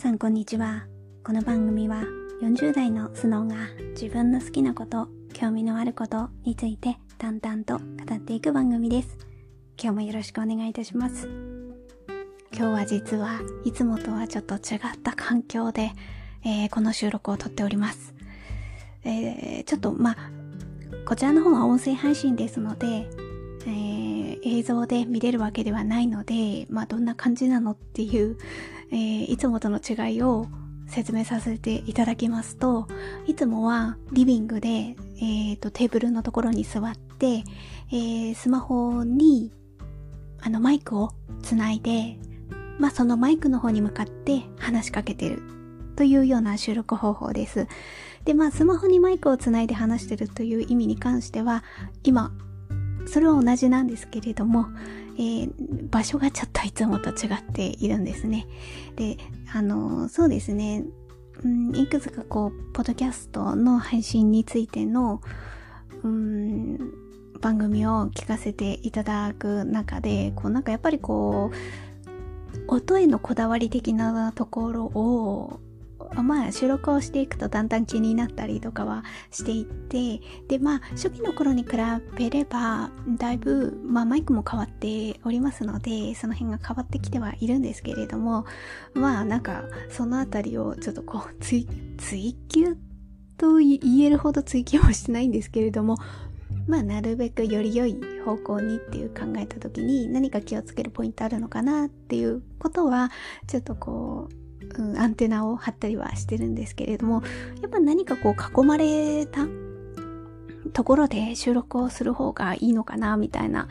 さんこんにちは。この番組は40代のスノーが自分の好きなこと、興味のあることについて淡々と語っていく番組です。今日もよろしくお願いいたします。今日は実はいつもとはちょっと違った環境で、えー、この収録をとっております。えー、ちょっとまあ、こちらの方は音声配信ですので、えー、映像で見れるわけではないので、まあどんな感じなのっていう、えー、いつもとの違いを説明させていただきますと、いつもはリビングで、えーと、テーブルのところに座って、えー、スマホにあのマイクをつないで、まあそのマイクの方に向かって話しかけてるというような収録方法です。で、まあスマホにマイクをつないで話してるという意味に関しては、今それは同じなんですけれども、えー、場所がちょっといつもと違っているんですね。で、あの、そうですね、うん、いくつかこう、ポッドキャストの配信についての、うん、番組を聞かせていただく中で、こうなんかやっぱりこう、音へのこだわり的なところをまあ収録をしていくとだんだん気になったりとかはしていってでまあ初期の頃に比べればだいぶ、まあ、マイクも変わっておりますのでその辺が変わってきてはいるんですけれどもまあなんかそのあたりをちょっとこう 追追求と言えるほど追求はしてないんですけれどもまあなるべくより良い方向にっていう考えた時に何か気をつけるポイントあるのかなっていうことはちょっとこううん、アンテナを張ったりはしてるんですけれども、やっぱ何かこう囲まれたところで収録をする方がいいのかな、みたいな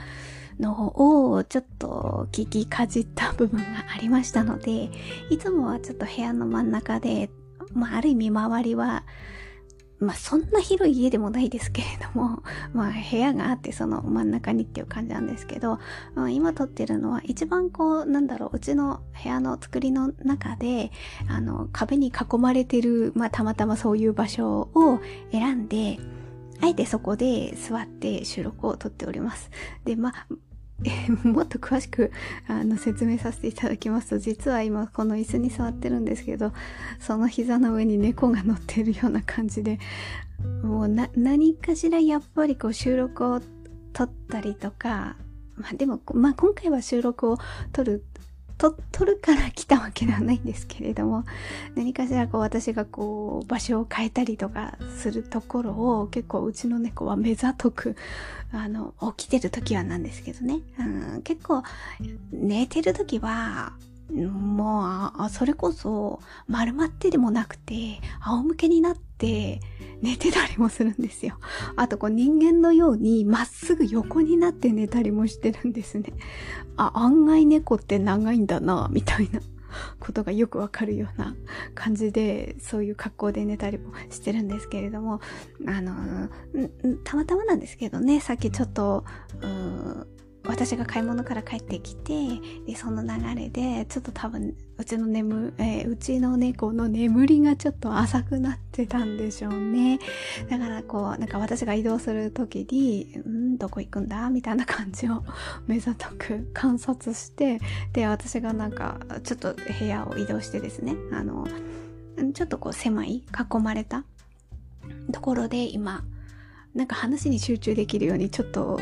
のをちょっと聞きかじった部分がありましたので、いつもはちょっと部屋の真ん中で、まあある意味周りはまあそんな広い家でもないですけれども、まあ部屋があってその真ん中にっていう感じなんですけど、まあ、今撮ってるのは一番こう、なんだろう、うちの部屋の作りの中で、あの、壁に囲まれてる、まあたまたまそういう場所を選んで、あえてそこで座って収録を撮っております。で、まあ、もっと詳しくあの説明させていただきますと実は今この椅子に座ってるんですけどその膝の上に猫が乗ってるような感じでもう何かしらやっぱりこう収録を撮ったりとかまあでも、まあ今回は収録を撮ると、取るから来たわけではないんですけれども、何かしらこう私がこう場所を変えたりとかするところを結構うちの猫は目ざとく、あの、起きてる時はなんですけどね。うん、結構寝てる時は、もう、それこそ丸まってでもなくて、仰向けになって寝てたりもするんですよ。あとこう人間のようにまっすぐ横になって寝たりもしてるんですね。あ、案外猫って長いんだな、みたいな。ことがよくわかるような感じで、そういう格好で寝たりもしてるんですけれども、あの、たまたまなんですけどね、さっきちょっと、私が買い物から帰ってきて、で、その流れで、ちょっと多分、うちの眠、えー、うちの猫の眠りがちょっと浅くなってたんでしょうね。だからこう、なんか私が移動する時に、うん、どこ行くんだみたいな感じを目ざとく観察して、で、私がなんか、ちょっと部屋を移動してですね、あの、ちょっとこう狭い、囲まれたところで今、なんか話に集中できるようにちょっと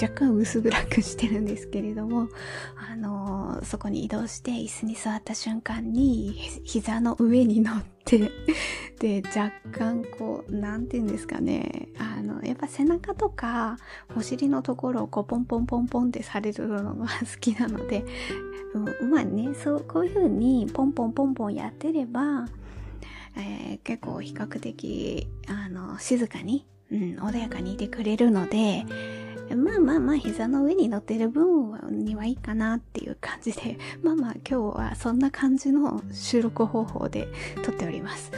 若干薄暗くしてるんですけれども、あの、そこに移動して椅子に座った瞬間に膝の上に乗って、で、若干こう、なんて言うんですかね、あの、やっぱ背中とかお尻のところをこうポンポンポンポンってされるのが好きなので、うん、まあね、そう、こういう風にポンポンポンポンやってれば、えー、結構比較的、あの、静かにうん、穏やかにいてくれるので、まあまあまあ膝の上に乗ってる分にはいいかなっていう感じで、まあまあ今日はそんな感じの収録方法で撮っております。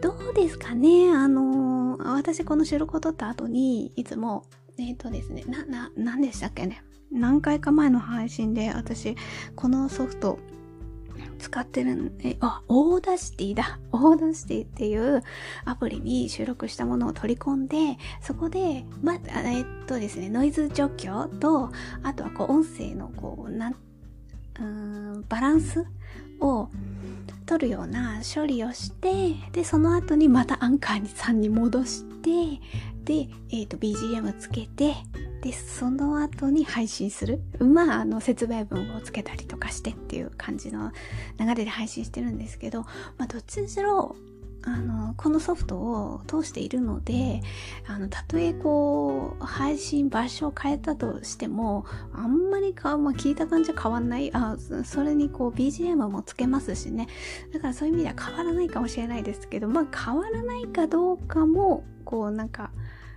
どうですかね？あのー、私この収録を撮った後にいつも、えっ、ー、とですね、な、な、なんでしたっけね？何回か前の配信で私このソフト使ってるんで、あ、 Audacityだ。 Audacityっていうアプリに収録したものを取り込んで、そこで、ま、えっとですね、ノイズ除去と、あとはこう音声のこう、なん、うんバランスを取るような処理をしてでその後にまたアンカーにさんに戻してで、えーと、BGM つけてでその後に配信する。まああの説明文をつけたりとかしてっていう感じの流れで配信してるんですけど、まあ、どっちにしろあのこのソフトを通しているのであのたとえこう配信場所を変えたとしてもあんまりか、まあ、聞いた感じは変わんない。あそれにこう BGM もつけますしね。だからそういう意味では変わらないかもしれないですけどまあ変わらないかどうかもこうなんか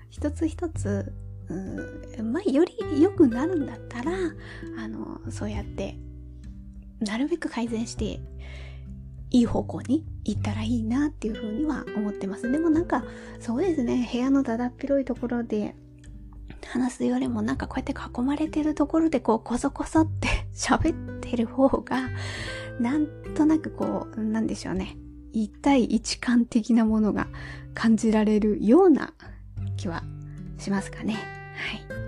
一つ一つうんまあより良くなるんだったらあのそうやってなるべく改善していい方向に行ったらいいなっていうふうには思ってます。でもなんか、そうですね、部屋のだだっ広いところで話すよりもなんかこうやって囲まれてるところでこうこそこそって 喋ってる方が、なんとなくこう、なんでしょうね、一対一感的なものが感じられるような気はしますかね。はい。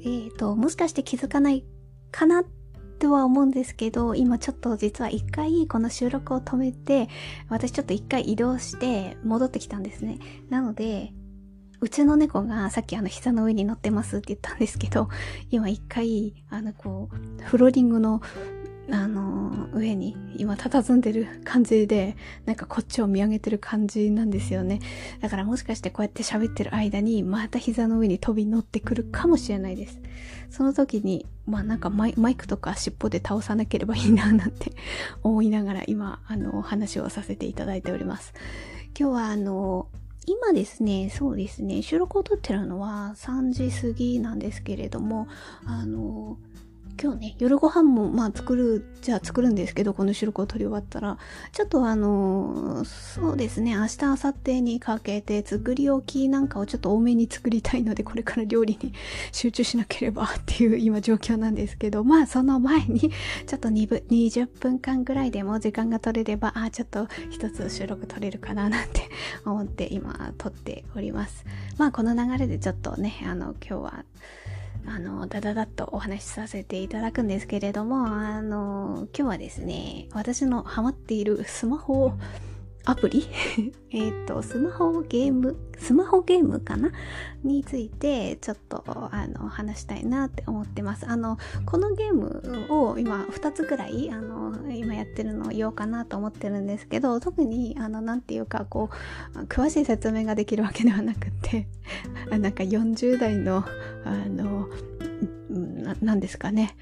えーと、もしかして気づかないかなとは思うんですけど、今ちょっと実は一回この収録を止めて、私ちょっと一回移動して戻ってきたんですね。なので、うちの猫がさっきあの膝の上に乗ってますって言ったんですけど、今一回、あのこう、フローリングのあの上に今佇んでる感じでなんかこっちを見上げてる感じなんですよね。だからもしかしてこうやって喋ってる間にまた膝の上に飛び乗ってくるかもしれないです。その時にまあなんかマイマイクとか尻尾で倒さなければいいななんて思いながら今あの話をさせていただいております。今日はあの今ですね、そうですね、収録を撮ってるのは3時過ぎなんですけれども、あの、今日ね、夜ご飯もまあ作る、じゃあ作るんですけど、この収録を撮り終わったら、ちょっとあのそうですね、明日、明後日にかけて作り置きなんかをちょっと多めに作りたいので、これから料理に集中しなければっていう今状況なんですけど、まあその前に、ちょっと2分20分間ぐらいでも時間が取れれば、あ、ちょっと一つ収録撮れるかななんて思って今撮っております。まあこの流れでちょっとね、あの今日は、あの、だだだっとお話しさせていただくんですけれども、あの、今日はですね、私のハマっているスマホをアプリ？えっと、スマホゲーム、スマホゲームかな？について、ちょっと、あの、話したいなって思ってます。あの、このゲームを今、2つくらい、あの、今やってるのを言おうかなと思ってるんですけど、特に、あの、なんていうか、こう、詳しい説明ができるわけではなくて、なんか40代の、あの、ななんですかね、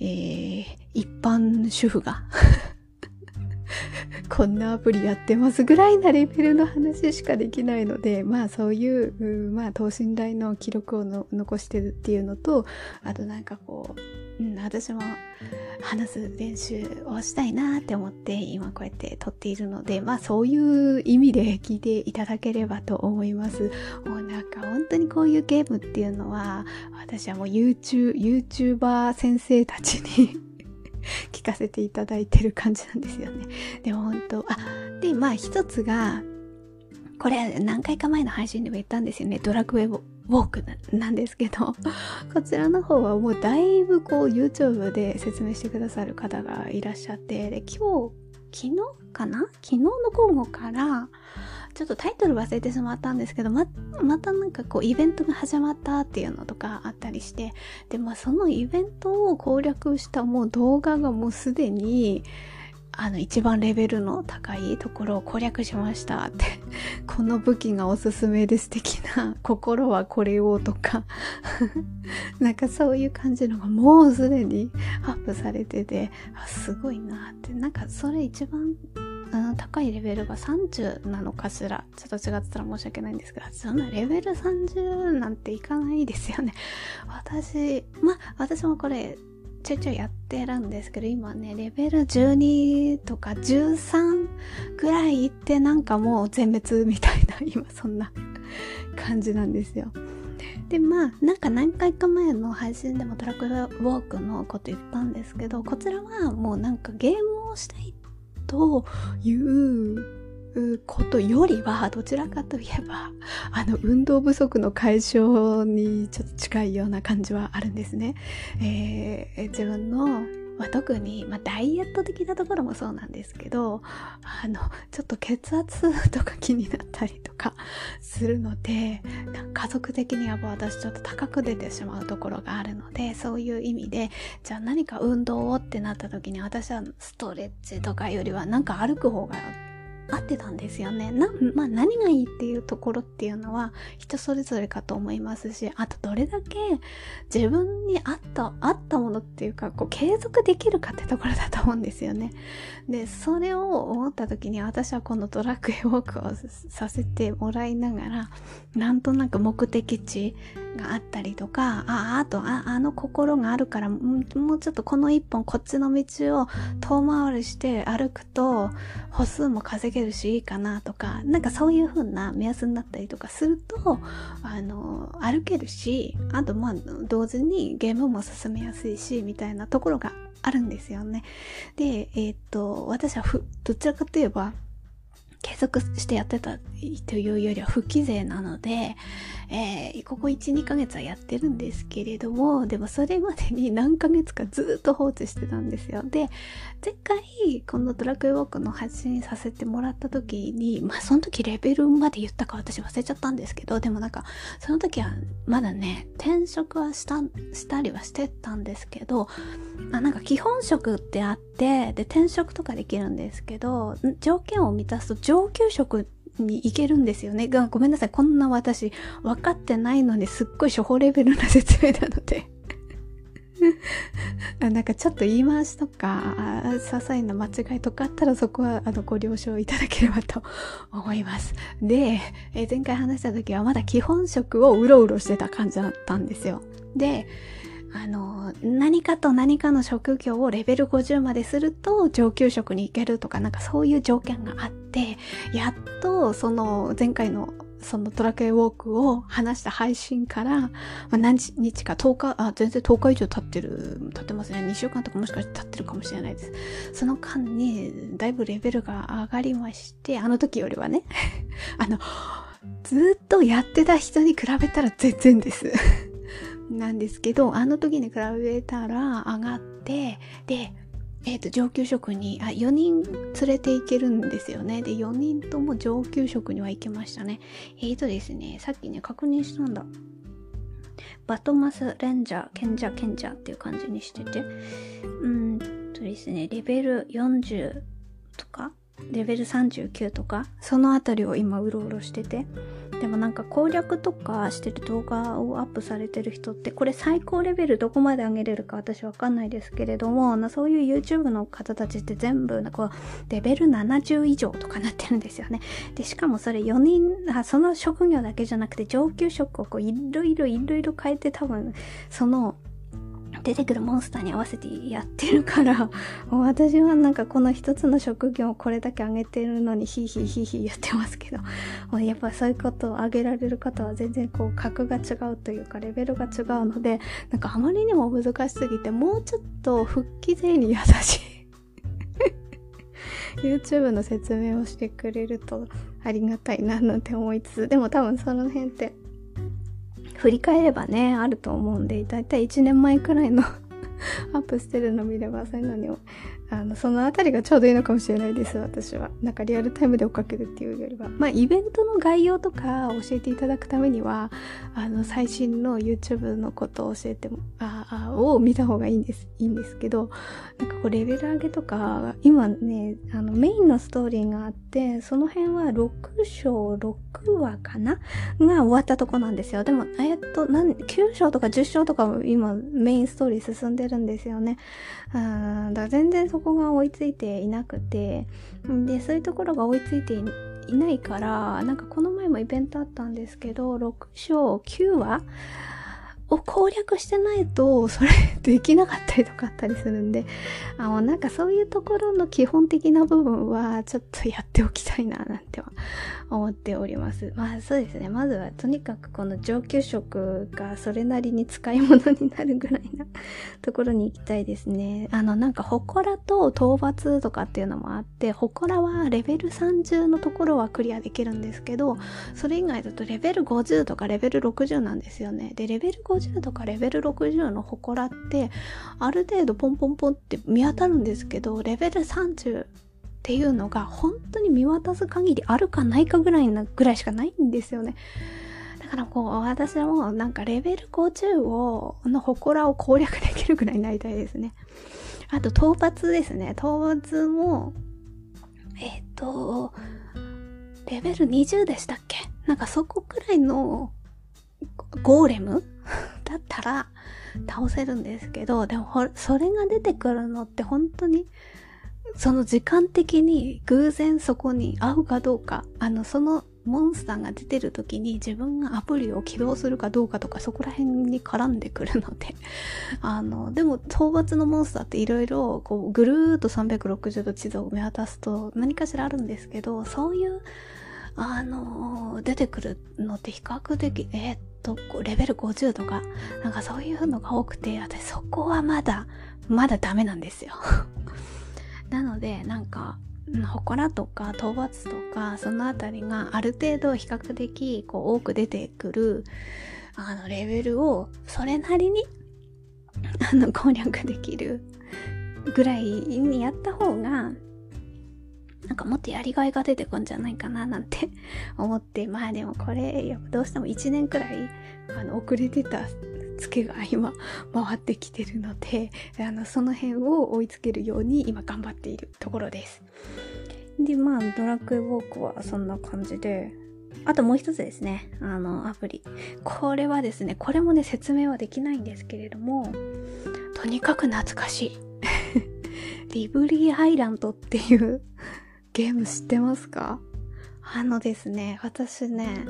えー、一般主婦がこんなアプリやってますぐらいなレベルの話しかできないので、まあそういう、まあ等身大の記録を残してるっていうのと、あとなんかこう、うん、私も話す練習をしたいなって思って今こうやって撮っているので、まあそういう意味で聞いていただければと思います。もうなんか本当にこういうゲームっていうのは、私はもう YouTube、YouTuber 先生たちに 聞かせていただいてる感じなんですよね。でも本当、あ、で、まあ一つが、これ何回か前の配信でも言ったんですよね。ドラクエウォークなんですけど、こちらの方はもうだいぶこう YouTube で説明してくださる方がいらっしゃって、で、今日、昨日かな？昨日の午後から、ちょっとタイトル忘れてしまったんですけど、ま、またなんかこうイベントが始まったっていうのとかあったりして、で、まあそのイベントを攻略したもう動画がもうすでに、あの一番レベルの高いところを攻略しましたって この武器がおすすめです的な心はこれをとか なんかそういう感じのがもうすでにアップされててあすごいなってなんかそれ一番高いレベルが30なのかしら。ちょっと違ってたら申し訳ないんですがそんなレベル30なんていかないですよね。私まあ私もこれちょいちょいやってるんですけど今ねレベル12とか13ぐらいいってなんかもう全滅みたいな 今そんな感じなんですよ。でまあなんか何回か前の配信でもトラックウォークのこと言ったんですけどこちらはもうなんかゲームをしたいってということよりはどちらかといえばあの運動不足の解消にちょっと近いような感じはあるんですね。えー、自分のまあ、特に、まあ、ダイエット的なところもそうなんですけどあのちょっと血圧とか気になったりとか するので家族的にやっぱ私ちょっと高く出てしまうところがあるのでそういう意味でじゃあ何か運動をってなった時に私はストレッチとかよりはなんか歩く方が合ってたんですよね。な、まあ何がいいっていうところっていうのは人それぞれかと思いますし、あとどれだけ自分に合った、合ったものっていうか、こう継続できるかってところだと思うんですよね。で、それを思った時に私はこのドラクエウォークをさせてもらいながら、なんとなく目的地があったりとか、あ、あと、あ、あの心があるから、もうちょっとこの一本こっちの道を遠回りして歩くと歩数も稼げげるしいいかなとか、なんかそういう風な目安になったりとかすると、あの、歩けるし、あとまあ同時にゲームも進めやすいし、みたいなところがあるんですよね。で、えー、っと、私はふ、どちらかといえば、継続してやってたというよりは不規制なので、えー、ここ1、2ヶ月はやってるんですけれども、でもそれまでに何ヶ月かずっと放置してたんですよ。で、前回このドラクエウォークの発信させてもらった時に、まあその時レベルまで言ったか私忘れちゃったんですけど、でもなんかその時はまだね、転職はした、したりはしてたんですけど、あなんか基本職ってあって、で転職とかできるんですけど、条件を満たすと上級職ってに行けるんですよね。ごめんなさい。こんな私、分かってないのにすっごい初歩レベルな説明なので なんかちょっと言い回しとか、些細な間違いとかあったらそこはあのご了承いただければと 思います。で、前回話した時はまだ基本職をうろうろしてた感じだったんですよ。で、あの、何かと何かの職業をレベル50まですると上級職に行けるとか、なんかそういう条件があって、やっとその前回のそのトラクエウォークを話した配信から、まあ、何日か10日、あ、全然10日以上経ってる、経ってますね。2週間とかもしかして経ってるかもしれないです。その間に、だいぶレベルが上がりまして、あの時よりはね、あの、ずっとやってた人に比べたら全然です。なんですけど、あの時に比べたら上がって、で、えっ、ー、と、上級職に、あ、4人連れて行けるんですよね。で、4人とも上級職には行けましたね。えっ、ー、とですね、さっきね、確認したんだ。バトマス・レンジャー、賢者、賢者っていう感じにしてて、うんとですね、レベル40とか、レベル39とか、そのあたりを今うろうろしてて、でもなんか攻略とかしてる動画をアップされてる人ってこれ最高レベルどこまで上げれるか私わかんないですけれどもそういう YouTube の方たちって全部こうレベル70以上とかなってるんですよね。でしかもそれ4人あその職業だけじゃなくて上級職をこういろいろいろいろ変えて多分その出てくるモンスターに合わせてやってるから 私はなんかこの一つの職業をこれだけ上げてるのにヒーヒーヒーヒーやってますけど やっぱそういうことを上げられる方は全然こう格が違うというかレベルが違うのでなんかあまりにも難しすぎてもうちょっと復帰税に優しい YouTube の説明をしてくれるとありがたいななんて思いつつでも多分その辺って振り返ればね、あると思うんで、だいたい1年前くらいの アップしてるの見れば、そういうのにあの、そのあたりがちょうどいいのかもしれないです、私は。なんかリアルタイムで追っかけるっていうよりは。まあ、イベントの概要とか教えていただくためには、あの、最新の YouTube のことを教えても、ああ、を見た方がいいんです、いいんですけど、なんかこう、レベル上げとか、今ね、あの、メインのストーリーがあって、その辺は6章、6話かな？が終わったとこなんですよ。でも、えっと、なん、9章とか10章とかも今、メインストーリー進んでるんですよね。うん、だ全然そこが追いついていなくてでそういうところが追いついていないからなんかこの前もイベントあったんですけど6章9話を攻略してないとそれできなかったりとかあったりするんであのなんかそういうところの基本的な部分はちょっとやっておきたいななんては思っております。まあそうですね。まずはとにかくこの上級職がそれなりに使い物になるぐらいなところに行きたいですね。あのなんか祠と討伐とかっていうのもあって祠はレベル30のところはクリアできるんですけどそれ以外だとレベル50とかレベル60なんですよね。でレベル50 50とかレベル60の祠ってある程度ポンポンポンって見当たるんですけどレベル30っていうのが本当に見渡す限りあるかないかぐらいなぐらいしかないんですよね。だからこう私もなんかレベル50をの祠を攻略できるぐらいになりたいですね。あと討伐ですね。討伐もえっ、とレベル20でしたっけ？なんかそこくらいのゴーレムたら倒せるんですけど、でもそれが出てくるのって本当にその時間的に偶然そこに合うかどうか、あの、そのモンスターが出てる時に自分がアプリを起動するかどうかとかそこら辺に絡んでくるので あの、でも討伐のモンスターっていろいろこうぐるーっと360度地図を見渡すと何かしらあるんですけど、そういうあの、出てくるのって比較的、え、っと、レベル50とか、なんかそういうのが多くて、私そこはまだ、まだダメなんですよ。なので、なんか、祠とか討伐とかそのあたりがある程度比較的こう多く出てくるあのレベルをそれなりにあの攻略できるぐらいにやった方がなんかもっとやりがいが出てくんじゃないかななんて 思って、まあでもこれ、どうしても1年くらい、あの、遅れてたツケが今回ってきてるので、あの、その辺を追いつけるように今頑張っているところです。で、まあ、ドラクエウォークはそんな感じで、あともう一つですね、あの、アプリ。これはですね、これもね、説明はできないんですけれども、とにかく懐かしい。リブリーアイランドっていうゲーム知ってますか？あのですね、私ね、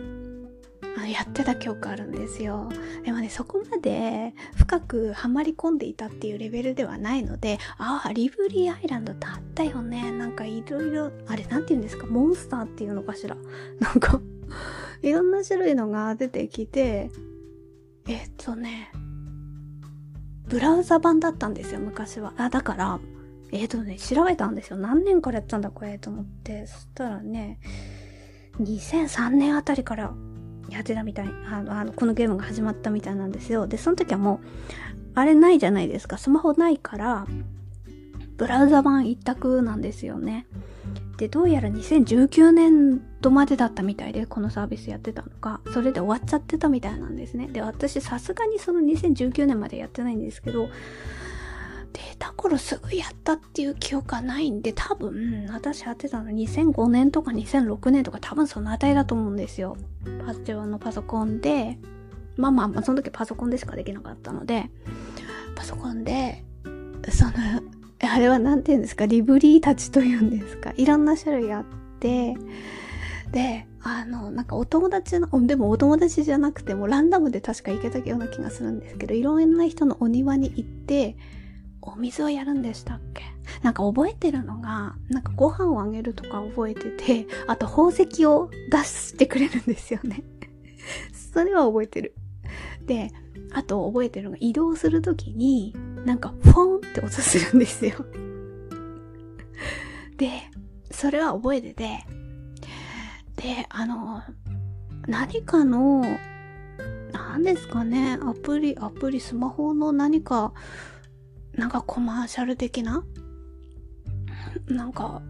やってた記憶あるんですよ。でもね、そこまで深くハマり込んでいたっていうレベルではないので、ああ、リブリーアイランドってあったよね。なんかいろいろ、あれなんて言うんですか、モンスターっていうのかしら？なんか いろんな種類のが出てきて、えっとね、ブラウザ版だったんですよ、昔は。あ、だから、えっ、ー、とね、調べたんですよ。何年からやったんだ、これ、と思って。そしたらね、2003年あたりからやってたみたい。あの、あのこのゲームが始まったみたいなんですよ。で、その時はもう、あれないじゃないですか。スマホないから、ブラウザ版一択なんですよね。で、どうやら2019年度までだったみたいで、このサービスやってたのが、それで終わっちゃってたみたいなんですね。で、私さすがにその2019年までやってないんですけど、出た頃すぐやったっていう記憶はないんで、多分、私やってたの2005年とか2006年とか多分その値だと思うんですよ。パッチオのパソコンで、まあまあまあ、その時パソコンでしかできなかったので、パソコンで、その、あれは何て言うんですか、リブリーたちというんですか、いろんな種類あって、で、あの、なんかお友達の、でもお友達じゃなくてもランダムで確か行けたような気がするんですけど、いろんな人のお庭に行って、お水をやるんでしたっけ？なんか覚えてるのが、なんかご飯をあげるとか覚えてて、あと宝石を出してくれるんですよね。それは覚えてる。で、あと覚えてるのが移動するときに、なんかフォンって音するんですよ。で、それは覚えてて、で、あの、何かの、何ですかね、アプリ、アプリ、スマホの何か、なんかコマーシャル的な？なんか、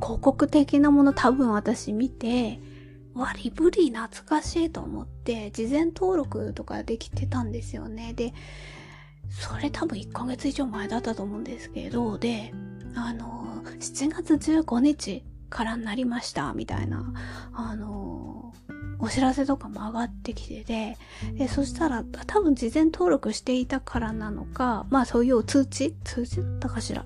広告的なもの多分私見て、わ、リブリー懐かしいと思って、事前登録とかできてたんですよね。で、それ多分1ヶ月以上前だったと思うんですけど、で、あの、7月15日からになりました、みたいな、あの、お知らせとかも上がってきてて、でそしたら多分事前登録していたからなのか、まあそういう通知？通知？だったかしら？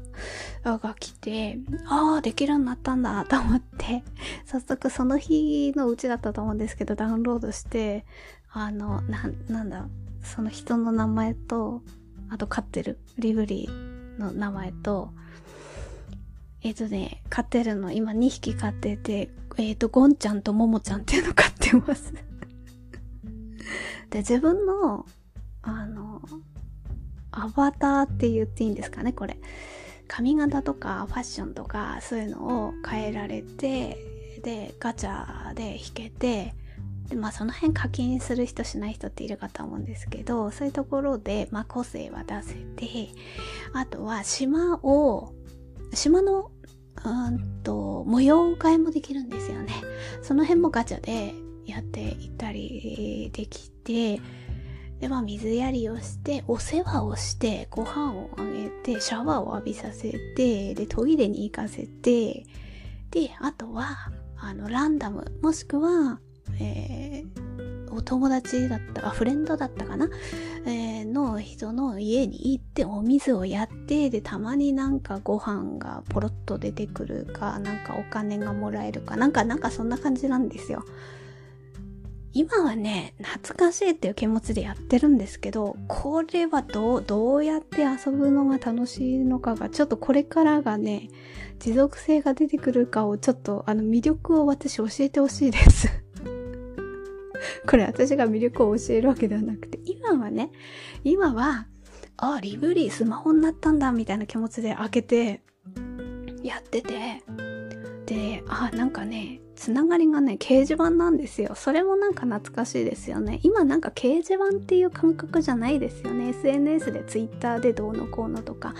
が来て、ああ、できるようになったんだと思って、早速その日のうちだったと思うんですけど、ダウンロードして、あの、な、なんだ、その人の名前と、あと飼ってるリブリーの名前と、えっ、ー、とね、飼ってるの今2匹飼ってて、えっ、ー、と、ゴンちゃんとモモちゃんっていうの飼ってます で、自分の、あの、アバターって言っていいんですかね、これ。髪型とかファッションとかそういうのを変えられて、で、ガチャで引けて、でまあその辺課金する人しない人っているかと思うんですけどそういうところで、まあ、個性は出せてあとは島を島のうんと模様替えもできるんですよね。その辺もガチャでやっていたりできてでまあ水やりをしてお世話をしてご飯をあげてシャワーを浴びさせてでトイレに行かせてであとはあのランダムもしくはえー、お友達だったか、フレンドだったかな、えー、の人の家に行ってお水をやって、で、たまになんかご飯がポロッと出てくるか、なんかお金がもらえるか、なんか、なんかそんな感じなんですよ。今はね、懐かしいっていう気持ちでやってるんですけど、これはどう、どうやって遊ぶのが楽しいのかが、ちょっとこれからがね、持続性が出てくるかをちょっと、あの魅力を私教えてほしいです これ私が魅力を教えるわけではなくて、今はね、今は、あ、リブリースマホになったんだ、みたいな気持ちで開けて、やってて、で、あ、なんかね、つながりがね、掲示板なんですよ。それもなんか懐かしいですよね。今なんか掲示板っていう感覚じゃないですよね。SNS で Twitter でどうのこうのとか、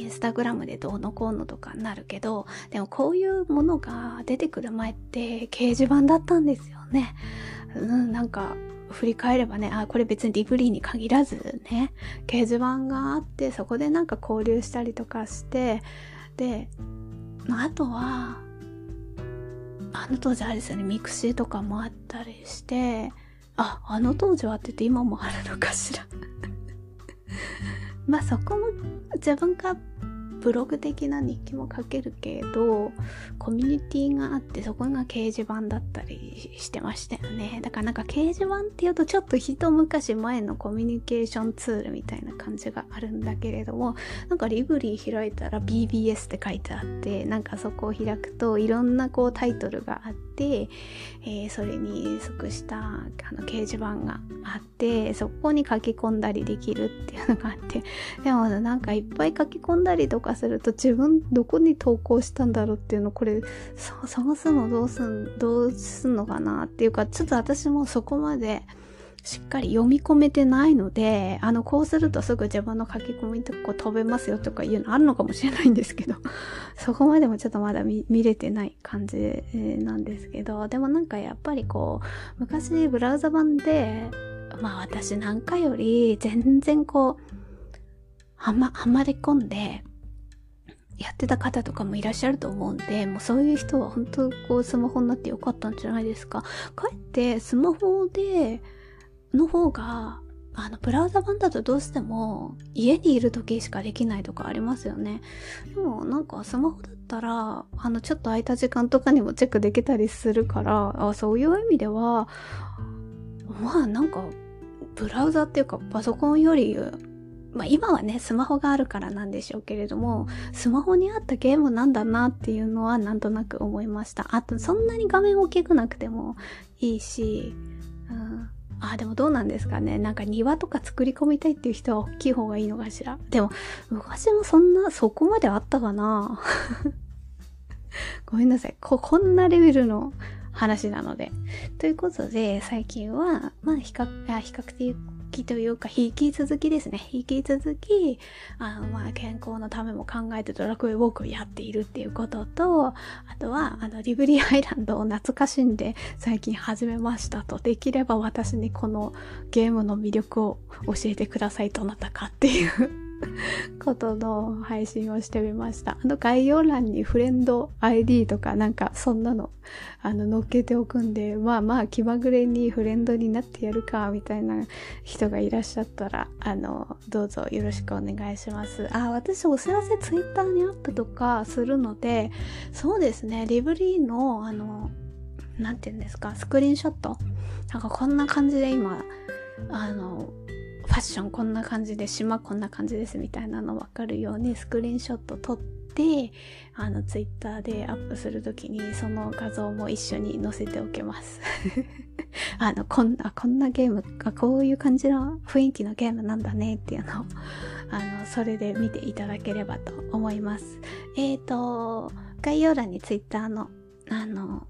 Instagram でどうのこうのとかなるけど、でもこういうものが出てくる前って掲示板だったんですよね。うん、なんか振り返ればね、あ、これ別にリブリーに限らずね、掲示板があって、そこでなんか交流したりとかして、で、まあ、あとは、あの当時あれですよね、ミクシーとかもあったりして、あ、あの当時はって言って今もあるのかしら。まあそこも自分がブログ的な日記も書けるけどコミュニティがあってそこが掲示板だったりしてましたよね。だからなんか掲示板っていうとちょっと一昔前のコミュニケーションツールみたいな感じがあるんだけれどもなんかリブリー開いたら BBS って書いてあってなんかそこを開くといろんなこうタイトルがあって、えー、それに即したあの掲示板があってそこに書き込んだりできるっていうのがあって。でもなんかいっぱい書き込んだりとかかすると自分どこに投稿したんだろうっていうのこれ探すのどうすんどうすんのかなっていうかちょっと私もそこまでしっかり読み込めてないのであのこうするとすぐ自分の書き込みとか飛べますよとかいうのあるのかもしれないんですけど そこまでもちょっとまだ見れてない感じなんですけどでもなんかやっぱりこう昔ブラウザ版でまあ私なんかより全然こうはま、はまり込んで、やってた方とかもいらっしゃると思うんで、もうそういう人は本当こうスマホになってよかったんじゃないですか。かえってスマホで、の方が、あの、ブラウザ版だとどうしても家にいる時しかできないとかありますよね。でもなんかスマホだったら、あの、ちょっと空いた時間とかにもチェックできたりするから、あそういう意味では、まあなんか、ブラウザっていうかパソコンよりまあ今はね、スマホがあるからなんでしょうけれども、スマホにあったゲームなんだなっていうのはなんとなく思いました。あと、そんなに画面大きくなくてもいいし、うん、あ、でもどうなんですかね。なんか庭とか作り込みたいっていう人は大きい方がいいのかしら。でも、昔もそんな、そこまであったかな ごめんなさい。こ、こんなレベルの話なので。ということで、最近は、まあ、比較、比較的きというか、引き続きですね。引き続き、あ、まあ、健康のためも考えてドラクエウォークをやっているっていうことと、あとは、あの、リブリー アイランドを懐かしんで最近始めましたと、できれば私にこのゲームの魅力を教えてくださいどなたかっていう ことの配信をしてみました。あの概要欄にフレンド ID とかなんかそんなのあの載っけておくんで、まあまあ気まぐれにフレンドになってやるかみたいな人がいらっしゃったら、あの、どうぞよろしくお願いします。あ、私お知らせ Twitter にアップとかするので、そうですね、リブリーのあの、なんて言うんですか、スクリーンショットなんかこんな感じで今、あの、ファッションこんな感じで島こんな感じですみたいなの分かるようにスクリーンショット撮ってあのツイッターでアップする時にその画像も一緒に載せておけます。あのこんなこんなゲームがこういう感じの雰囲気のゲームなんだねっていうのをあのそれで見ていただければと思います。えっ、ー、と概要欄にツイッターのあの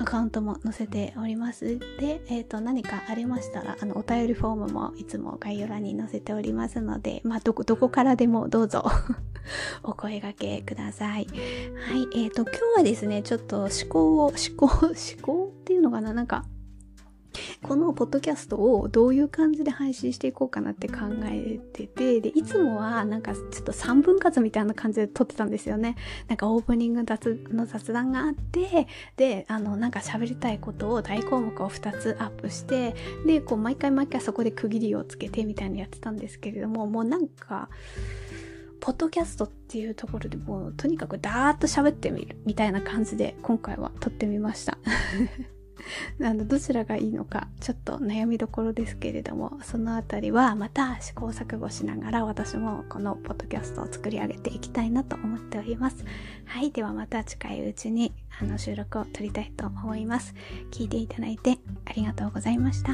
アカウントも載せております。で、えー、と何かありましたらあのお便りフォームもいつも概要欄に載せておりますのでまあどこどこからでもどうぞ お声掛けください。はいえー、と今日はですねちょっと思考を思考思考っていうのかな？なんかこのポッドキャストをどういう感じで配信していこうかなって考えてて、で、いつもはなんかちょっと3分割みたいな感じで撮ってたんですよね。なんかオープニングの雑談があって、で、あの、なんか喋りたいことを大項目を2つアップして、で、こう毎回毎回そこで区切りをつけてみたいなやってたんですけれども、もうなんか、ポッドキャストっていうところでもうとにかくダーッと喋ってみるみたいな感じで今回は撮ってみました。あのどちらがいいのかちょっと悩みどころですけれどもその辺りはまた試行錯誤しながら私もこのポッドキャストを作り上げていきたいなと思っております。はいではまた近いうちにあの収録を撮りたいと思います。聞いていただいてありがとうございました。